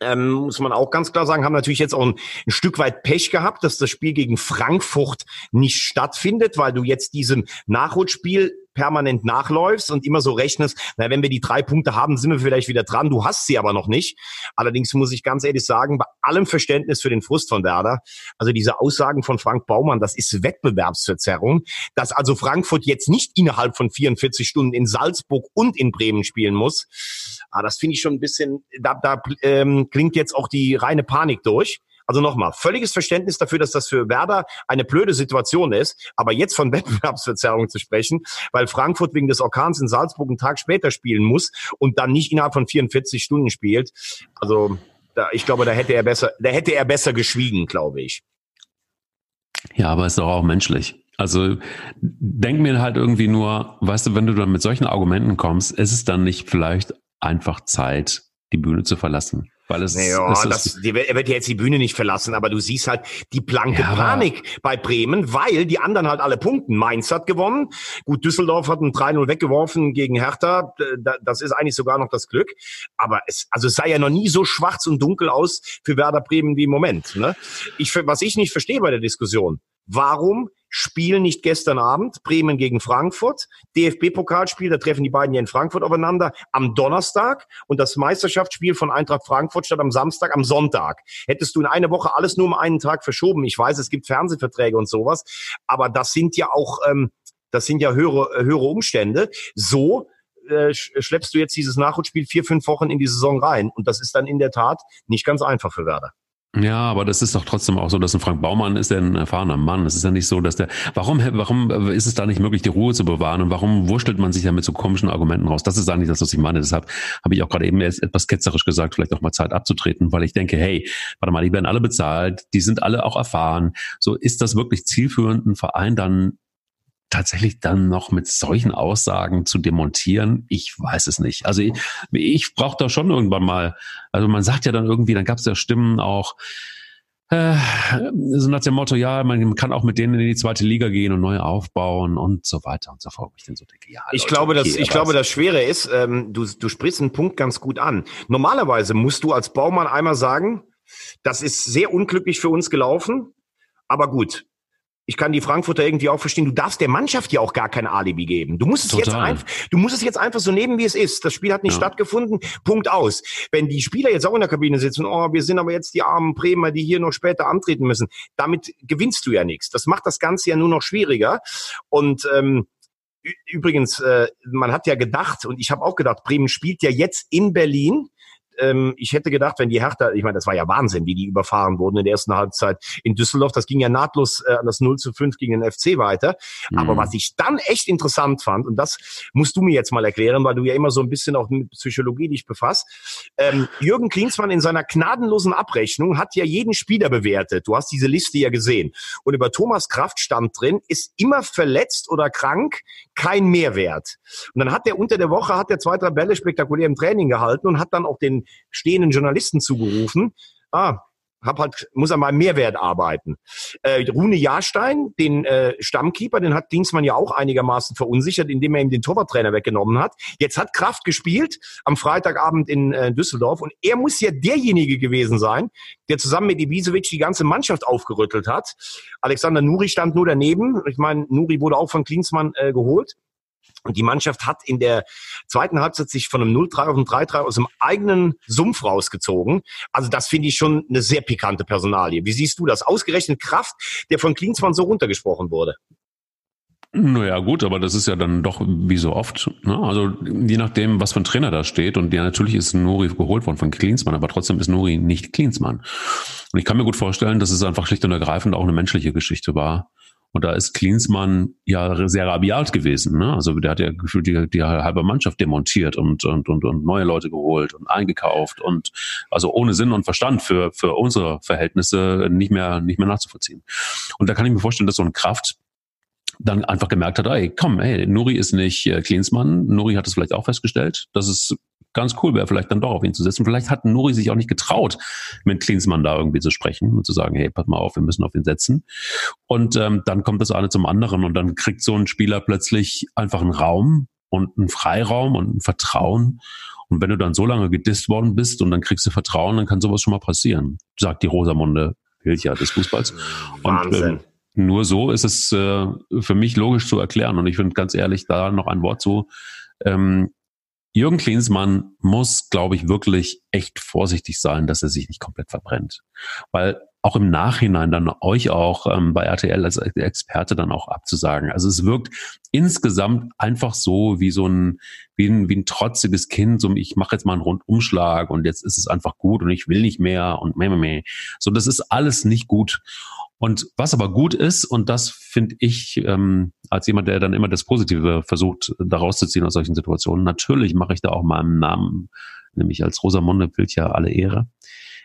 ähm, muss man auch ganz klar sagen, haben natürlich jetzt auch ein, ein, Stück weit Pech gehabt, dass das Spiel gegen Frankfurt nicht stattfindet, weil du jetzt diesem Nachholspiel permanent nachläufst und immer so rechnest, na, wenn wir die drei Punkte haben, sind wir vielleicht wieder dran. Du hast sie aber noch nicht. Allerdings muss ich ganz ehrlich sagen, bei allem Verständnis für den Frust von Werder, also diese Aussagen von Frank Baumann, das ist Wettbewerbsverzerrung, dass also Frankfurt jetzt nicht innerhalb von 44 Stunden in Salzburg und in Bremen spielen muss. Ah, das finde ich schon ein bisschen, da, da ähm, klingt jetzt auch die reine Panik durch. Also nochmal, völliges Verständnis dafür, dass das für Werder eine blöde Situation ist. Aber jetzt von Wettbewerbsverzerrung zu sprechen, weil Frankfurt wegen des Orkans in Salzburg einen Tag später spielen muss und dann nicht innerhalb von 44 Stunden spielt. Also da, ich glaube, da hätte er besser, da hätte er besser geschwiegen, glaube ich. Ja, aber ist doch auch menschlich. Also denk mir halt irgendwie nur, weißt du, wenn du dann mit solchen Argumenten kommst, ist es dann nicht vielleicht einfach Zeit, die Bühne zu verlassen? Weil es, naja, es das, die, er wird ja jetzt die Bühne nicht verlassen, aber du siehst halt die blanke ja, Panik bei Bremen, weil die anderen halt alle punkten. Mainz hat gewonnen. Gut, Düsseldorf hat ein 3-0 weggeworfen gegen Hertha. Das ist eigentlich sogar noch das Glück. Aber es, also es sah ja noch nie so schwarz und dunkel aus für Werder Bremen wie im Moment. Ne? Ich, was ich nicht verstehe bei der Diskussion, warum Spiel nicht gestern Abend, Bremen gegen Frankfurt, DFB-Pokalspiel, da treffen die beiden ja in Frankfurt aufeinander am Donnerstag und das Meisterschaftsspiel von Eintracht Frankfurt statt am Samstag am Sonntag. Hättest du in einer Woche alles nur um einen Tag verschoben. Ich weiß, es gibt Fernsehverträge und sowas, aber das sind ja auch, ähm, das sind ja höhere, höhere Umstände. So äh, schleppst du jetzt dieses Nachholspiel vier, fünf Wochen in die Saison rein und das ist dann in der Tat nicht ganz einfach für Werder. Ja, aber das ist doch trotzdem auch so, dass ein Frank Baumann ist ja ein erfahrener Mann. Es ist ja nicht so, dass der, warum, warum ist es da nicht möglich, die Ruhe zu bewahren und warum wurschtelt man sich ja mit so komischen Argumenten raus? Das ist eigentlich das, was ich meine. Deshalb habe ich auch gerade eben etwas ketzerisch gesagt, vielleicht auch mal Zeit abzutreten, weil ich denke, hey, warte mal, die werden alle bezahlt, die sind alle auch erfahren. So ist das wirklich zielführend, einen Verein dann tatsächlich dann noch mit solchen Aussagen zu demontieren, ich weiß es nicht. Also ich, ich brauche da schon irgendwann mal, also man sagt ja dann irgendwie, dann gab es ja Stimmen auch, äh, so nach dem Motto, ja, man kann auch mit denen in die zweite Liga gehen und neu aufbauen und so weiter und so fort. Ich, so denke, ja, Leute, ich glaube, okay, das, ich glaube, das Schwere ist, ähm, du, du sprichst einen Punkt ganz gut an. Normalerweise musst du als Baumann einmal sagen, das ist sehr unglücklich für uns gelaufen, aber gut, ich kann die Frankfurter irgendwie auch verstehen. Du darfst der Mannschaft ja auch gar kein Alibi geben. Du musst es jetzt einfach, du musst es jetzt einfach so nehmen, wie es ist. Das Spiel hat nicht ja. stattgefunden. Punkt aus. Wenn die Spieler jetzt auch in der Kabine sitzen, oh, wir sind aber jetzt die armen Bremer, die hier noch später antreten müssen, damit gewinnst du ja nichts. Das macht das Ganze ja nur noch schwieriger. Und ähm, Übrigens, äh, man hat ja gedacht, und ich habe auch gedacht, Bremen spielt ja jetzt in Berlin ähm, ich hätte gedacht, wenn die Hertha, ich meine, das war ja Wahnsinn, wie die überfahren wurden in der ersten Halbzeit in Düsseldorf. Das ging ja nahtlos äh, an das 0 zu 5 gegen den FC weiter. Mhm. Aber was ich dann echt interessant fand, und das musst du mir jetzt mal erklären, weil du ja immer so ein bisschen auch mit Psychologie dich befasst. Ähm, Jürgen Klinsmann in seiner gnadenlosen Abrechnung hat ja jeden Spieler bewertet. Du hast diese Liste ja gesehen. Und über Thomas Kraft stand drin, ist immer verletzt oder krank, kein Mehrwert. Und dann hat der unter der Woche, hat der zwei, drei Bälle spektakulär im Training gehalten und hat dann auch den stehenden Journalisten zugerufen, ah, hab halt, muss an meinem Mehrwert arbeiten. Äh, Rune Jahrstein, den äh, Stammkeeper, den hat Dienstmann ja auch einigermaßen verunsichert, indem er ihm den Torwarttrainer weggenommen hat. Jetzt hat Kraft gespielt am Freitagabend in äh, Düsseldorf und er muss ja derjenige gewesen sein, der zusammen mit Ibisevic die ganze Mannschaft aufgerüttelt hat. Alexander Nuri stand nur daneben. Ich meine, Nuri wurde auch von Klinsmann äh, geholt. Und die Mannschaft hat in der zweiten Halbzeit sich von einem 0-3 auf ein 3-3 aus dem eigenen Sumpf rausgezogen. Also das finde ich schon eine sehr pikante Personalie. Wie siehst du das? Ausgerechnet Kraft, der von Klinsmann so runtergesprochen wurde. Naja, gut, aber das ist ja dann doch wie so oft. Ne? Also je nachdem, was für ein Trainer da steht. Und ja, natürlich ist Nuri geholt worden von Klinsmann, aber trotzdem ist Nuri nicht Klinsmann. Und ich kann mir gut vorstellen, dass es einfach schlicht und ergreifend auch eine menschliche Geschichte war. Und da ist Klinsmann ja sehr rabiat gewesen. Ne? Also der hat ja gefühlt die, die halbe Mannschaft demontiert und, und, und, und neue Leute geholt und eingekauft und also ohne Sinn und Verstand für, für unsere Verhältnisse nicht mehr, nicht mehr nachzuvollziehen. Und da kann ich mir vorstellen, dass so eine Kraft dann einfach gemerkt hat, ey, komm, ey, Nuri ist nicht äh, Klinsmann. Nuri hat es vielleicht auch festgestellt, dass es ganz cool wäre, vielleicht dann doch auf ihn zu setzen. Vielleicht hat Nuri sich auch nicht getraut, mit Klinsmann da irgendwie zu sprechen und zu sagen, hey, pass mal auf, wir müssen auf ihn setzen. Und ähm, dann kommt das eine zum anderen und dann kriegt so ein Spieler plötzlich einfach einen Raum und einen Freiraum und ein Vertrauen. Und wenn du dann so lange gedisst worden bist und dann kriegst du Vertrauen, dann kann sowas schon mal passieren, sagt die Rosamunde Pilcher des Fußballs. Wahnsinn. Und, ähm, nur so ist es äh, für mich logisch zu erklären. Und ich finde ganz ehrlich da noch ein Wort zu. Ähm, Jürgen Klinsmann muss, glaube ich, wirklich echt vorsichtig sein, dass er sich nicht komplett verbrennt. Weil auch im Nachhinein dann euch auch ähm, bei RTL als Experte dann auch abzusagen. Also es wirkt insgesamt einfach so wie so ein, wie ein, wie ein trotziges Kind, so ich mache jetzt mal einen Rundumschlag und jetzt ist es einfach gut und ich will nicht mehr und meh, meh, meh. So, das ist alles nicht gut. Und was aber gut ist, und das finde ich ähm, als jemand, der dann immer das Positive versucht, daraus zu ziehen aus solchen Situationen, natürlich mache ich da auch meinem Namen, nämlich als Rosamunde Pilcher, alle Ehre.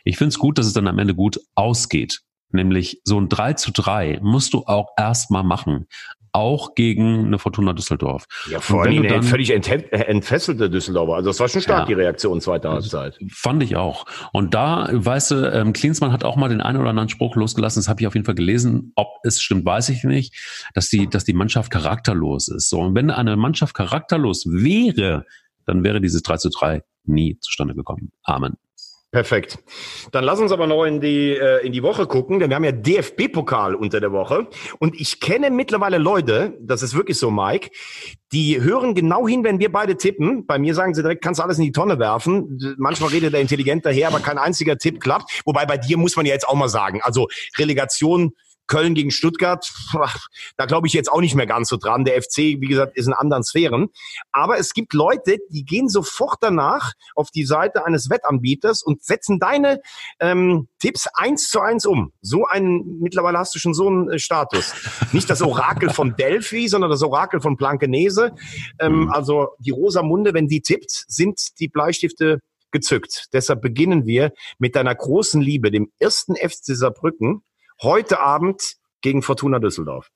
Ich finde es gut, dass es dann am Ende gut ausgeht. Nämlich so ein 3 zu 3 musst du auch erstmal machen auch gegen eine Fortuna Düsseldorf. Ja, vor allem eine völlig entfesselte Düsseldorfer. Also das war schon stark, ja, die Reaktion zweiter Halbzeit. Fand ich auch. Und da, weißt du, ähm, Klinsmann hat auch mal den einen oder anderen Spruch losgelassen, das habe ich auf jeden Fall gelesen. Ob es stimmt, weiß ich nicht, dass die, dass die Mannschaft charakterlos ist. So, und wenn eine Mannschaft charakterlos wäre, dann wäre dieses 3 zu 3 nie zustande gekommen. Amen. Perfekt. Dann lass uns aber noch in die, äh, in die Woche gucken, denn wir haben ja DFB-Pokal unter der Woche. Und ich kenne mittlerweile Leute, das ist wirklich so, Mike, die hören genau hin, wenn wir beide tippen. Bei mir sagen sie direkt, kannst du alles in die Tonne werfen. Manchmal redet er intelligent daher, aber kein einziger Tipp klappt. Wobei bei dir muss man ja jetzt auch mal sagen, also Relegation Köln gegen Stuttgart, da glaube ich jetzt auch nicht mehr ganz so dran. Der FC, wie gesagt, ist in anderen Sphären. Aber es gibt Leute, die gehen sofort danach auf die Seite eines Wettanbieters und setzen deine ähm, Tipps eins zu eins um. So einen, mittlerweile hast du schon so einen äh, Status. Nicht das Orakel von Delphi, sondern das Orakel von Blankenese. Ähm, also die Rosamunde, wenn die tippt, sind die Bleistifte gezückt. Deshalb beginnen wir mit deiner großen Liebe, dem ersten FC Saarbrücken heute Abend gegen Fortuna Düsseldorf.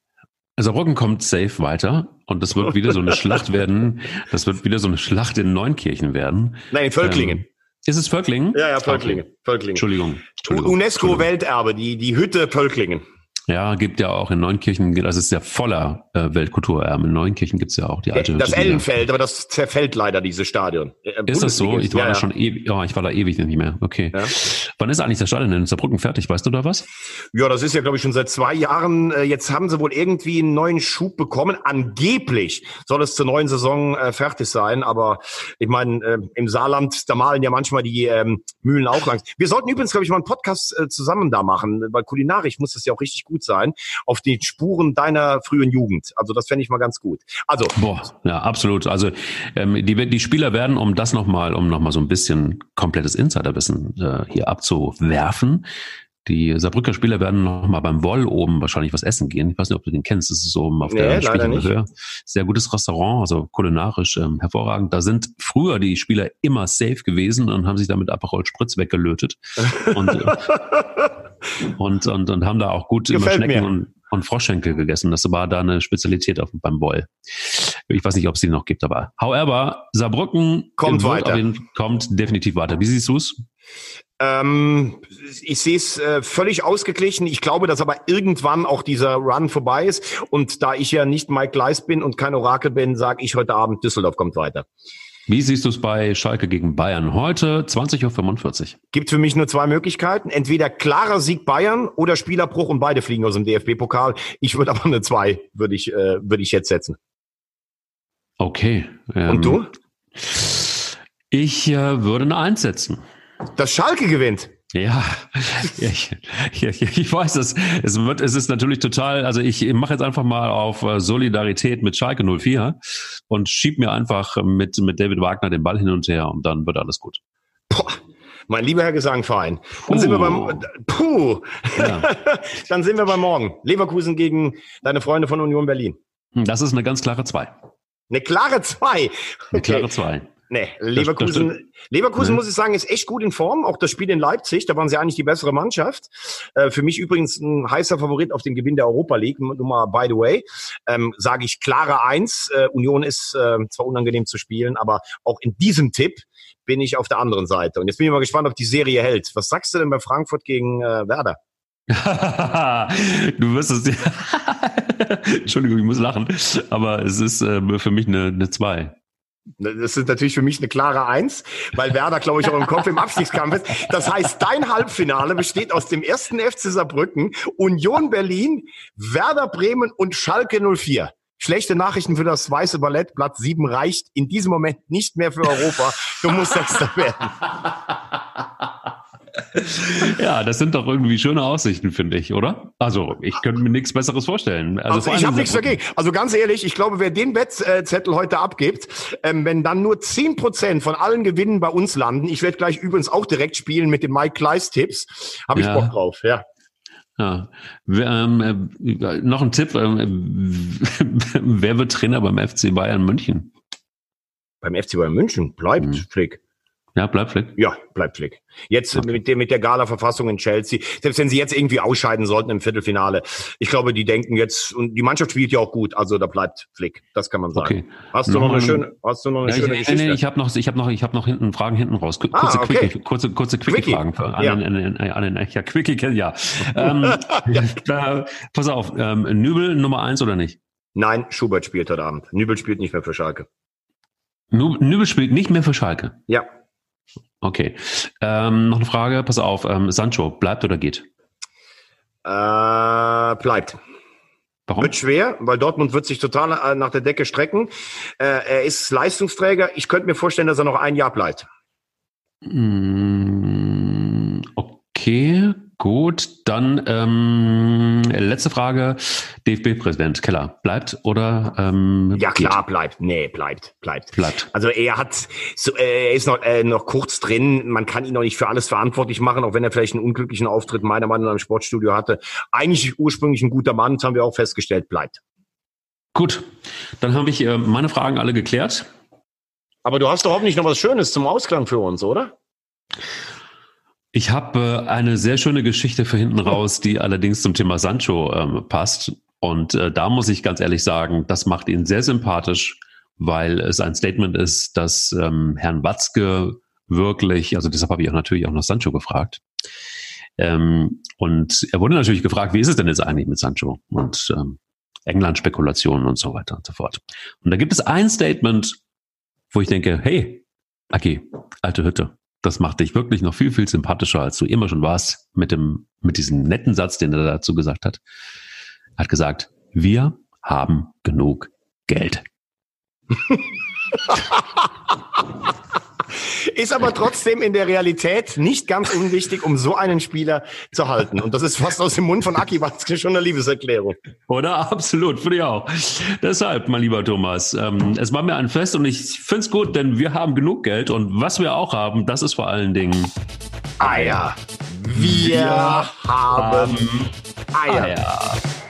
Saarbrücken kommt safe weiter und das wird wieder so eine Schlacht werden. Das wird wieder so eine Schlacht in Neunkirchen werden. Nein, in Völklingen. Ähm, ist es Völklingen? Ja, ja, Völklingen. Völklingen. Entschuldigung. Entschuldigung. UNESCO-Welterbe, die, die Hütte Völklingen. Ja, gibt ja auch in Neunkirchen, das ist ja voller äh, Weltkulturerben. In Neunkirchen gibt's ja auch die alte Das Ellenfeld, aber das zerfällt leider, dieses Stadion. Äh, ist das so? Ich war ja, da schon ewig, oh, ich war da ewig nicht mehr. Okay. Ja. Wann ist eigentlich das Stadion in Saarbrücken fertig? Weißt du da was? Ja, das ist ja, glaube ich, schon seit zwei Jahren. Äh, jetzt haben sie wohl irgendwie einen neuen Schub bekommen. Angeblich soll es zur neuen Saison äh, fertig sein, aber ich meine, äh, im Saarland, da malen ja manchmal die ähm, Mühlen auch lang. Wir sollten übrigens, glaube ich, mal einen Podcast äh, zusammen da machen, weil kulinarisch muss das ja auch richtig gut gut sein, auf den Spuren deiner frühen Jugend. Also das fände ich mal ganz gut. Also Boah, ja, absolut. Also ähm, die, die Spieler werden, um das nochmal, um nochmal so ein bisschen komplettes Insiderwissen äh, hier abzuwerfen, die Saarbrücker Spieler werden noch mal beim Woll oben wahrscheinlich was essen gehen. Ich weiß nicht, ob du den kennst. Das ist so auf Nee, der leider nicht. Höhe. Sehr gutes Restaurant, also kulinarisch ähm, hervorragend. Da sind früher die Spieler immer safe gewesen und haben sich damit Aperol Spritz weggelötet und, äh, und, und, und haben da auch gut immer Gefällt Schnecken mir. und, und Froschschenkel gegessen. Das war da eine Spezialität auf, beim Woll. Ich weiß nicht, ob es die noch gibt, aber however, Saarbrücken Kommt weiter. kommt definitiv weiter. Wie siehst du es? Ähm, ich sehe es äh, völlig ausgeglichen. Ich glaube, dass aber irgendwann auch dieser Run vorbei ist. Und da ich ja nicht Mike Gleis bin und kein Orakel bin, sage ich heute Abend, Düsseldorf kommt weiter. Wie siehst du es bei Schalke gegen Bayern? Heute 20.45 Uhr. Gibt für mich nur zwei Möglichkeiten. Entweder klarer Sieg Bayern oder Spielerbruch und beide fliegen aus dem DFB-Pokal. Ich würde aber eine zwei, würde ich, äh, würde ich jetzt setzen. Okay. ähm, Und du? Ich äh, würde eine Eins setzen. Dass Schalke gewinnt. Ja, ich, ich, ich weiß es. Es wird, es ist natürlich total, also ich mache jetzt einfach mal auf äh, Solidarität mit Schalke 04 und schieb mir einfach mit, mit David Wagner den Ball hin und her und dann wird alles gut. Boah, mein lieber Herr Gesangverein. Dann sind wir beim, puh. Ja. Dann sind wir beim Morgen. Leverkusen gegen deine Freunde von Union Berlin. Das ist eine ganz klare Zwei. Eine klare zwei. Eine klare Zwei. Nee, das Leverkusen, Leverkusen Nee. muss ich sagen, ist echt gut in Form. Auch das Spiel in Leipzig, da waren sie eigentlich die bessere Mannschaft. Äh, für mich übrigens ein heißer Favorit auf den Gewinn der Europa League. Nur mal by the way, ähm, sage ich klare Eins. Äh, Union ist äh, zwar unangenehm zu spielen, aber auch in diesem Tipp bin ich auf der anderen Seite. Und jetzt bin ich mal gespannt, ob die Serie hält. Was sagst du denn bei Frankfurt gegen äh, Werder? du wirst es. Entschuldigung, ich muss lachen. Aber es ist äh, für mich eine, eine Zwei. Das ist natürlich für mich eine klare Eins, weil Werder, glaube ich, auch im Kopf im Abstiegskampf ist. Das heißt, dein Halbfinale besteht aus dem ersten FC Saarbrücken, Union Berlin, Werder Bremen und Schalke 04. Schlechte Nachrichten für das weiße Ballett. Platz 7 reicht in diesem Moment nicht mehr für Europa. Du musst Sechster werden. Ja, das sind doch irgendwie schöne Aussichten, finde ich, oder? Also, ich könnte mir nichts Besseres vorstellen. Also vor ich habe nichts dagegen. Also ganz ehrlich, ich glaube, wer den Wettzettel heute abgibt, ähm, wenn dann nur 10% von allen Gewinnen bei uns landen, ich werde gleich übrigens auch direkt spielen mit den Mike Kleiss Tipps, habe ich Ja. Bock drauf, ja. Ja. Ähm, äh, noch ein Tipp. Ähm, wer wird Trainer beim FC Bayern München? Beim FC Bayern München bleibt Mhm. Flick. Ja, bleib Flick. Ja, bleibt Flick. Jetzt Okay. mit der, mit der Gala-Verfassung in Chelsea, selbst wenn sie jetzt irgendwie ausscheiden sollten im Viertelfinale, ich glaube, die denken jetzt, und die Mannschaft spielt ja auch gut, also da bleibt Flick. Das kann man sagen. Okay. Hast du noch eine schöne, hast du noch eine Ja, ich, schöne nee, Geschichte? nee, ich habe noch, ich habe noch, ich habe noch hinten Fragen hinten raus. Ah, Kurze, okay. Quickie, kurze, kurze Quickie. Quickie-Fragen für Ja. an, an, an, an, ja, Quickie, ja. ähm, äh, pass auf, ähm, Nübel Nummer eins oder nicht? Nein, Schubert spielt heute Abend. Nübel spielt nicht mehr für Schalke. Nübel spielt nicht mehr für Schalke. Ja, Okay. Ähm, noch eine Frage, pass auf, ähm, Sancho, bleibt oder geht? äh, bleibt. Warum? Wird schwer, weil Dortmund wird sich total äh, nach der Decke strecken. Äh, er ist Leistungsträger. Ich könnte mir vorstellen, dass er noch ein Jahr bleibt. Mm, Okay, gut. Dann ähm, letzte Frage. DFB-Präsident Keller bleibt oder ähm, Ja, geht? klar, bleibt. Nee, bleibt, bleibt. Bleibt. Also er hat, so, äh, er ist noch, äh, noch kurz drin. Man kann ihn noch nicht für alles verantwortlich machen, auch wenn er vielleicht einen unglücklichen Auftritt meiner Meinung nach im Sportstudio hatte. Eigentlich ursprünglich ein guter Mann, das haben wir auch festgestellt, bleibt. Gut, dann habe ich äh, meine Fragen alle geklärt. Aber du hast doch hoffentlich noch was Schönes zum Ausklang für uns, oder? Ich habe äh, eine sehr schöne Geschichte für hinten raus, die allerdings zum Thema Sancho ähm, passt. Und äh, da muss ich ganz ehrlich sagen, das macht ihn sehr sympathisch, weil es ein Statement ist, dass ähm, Herrn Watzke wirklich, also deshalb habe ich auch natürlich auch nach Sancho gefragt. Ähm, und er wurde natürlich gefragt, wie ist es denn jetzt eigentlich mit Sancho? Und ähm, England-Spekulationen und so weiter und so fort. Und da gibt es ein Statement, wo ich denke, hey, Aki, alte Hütte, das macht dich wirklich noch viel, viel sympathischer, als du immer schon warst, mit dem, mit diesem netten Satz, den er dazu gesagt hat. Er hat gesagt, wir haben genug Geld. Ist aber trotzdem in der Realität nicht ganz unwichtig, um so einen Spieler zu halten. Und das ist fast aus dem Mund von Aki Watzke schon eine Liebeserklärung. Oder? Absolut, finde ich auch. Deshalb, mein lieber Thomas, ähm, es war mir ein Fest und ich finde es gut, denn wir haben genug Geld und was wir auch haben, das ist vor allen Dingen Eier. Wir, wir haben Eier. Eier.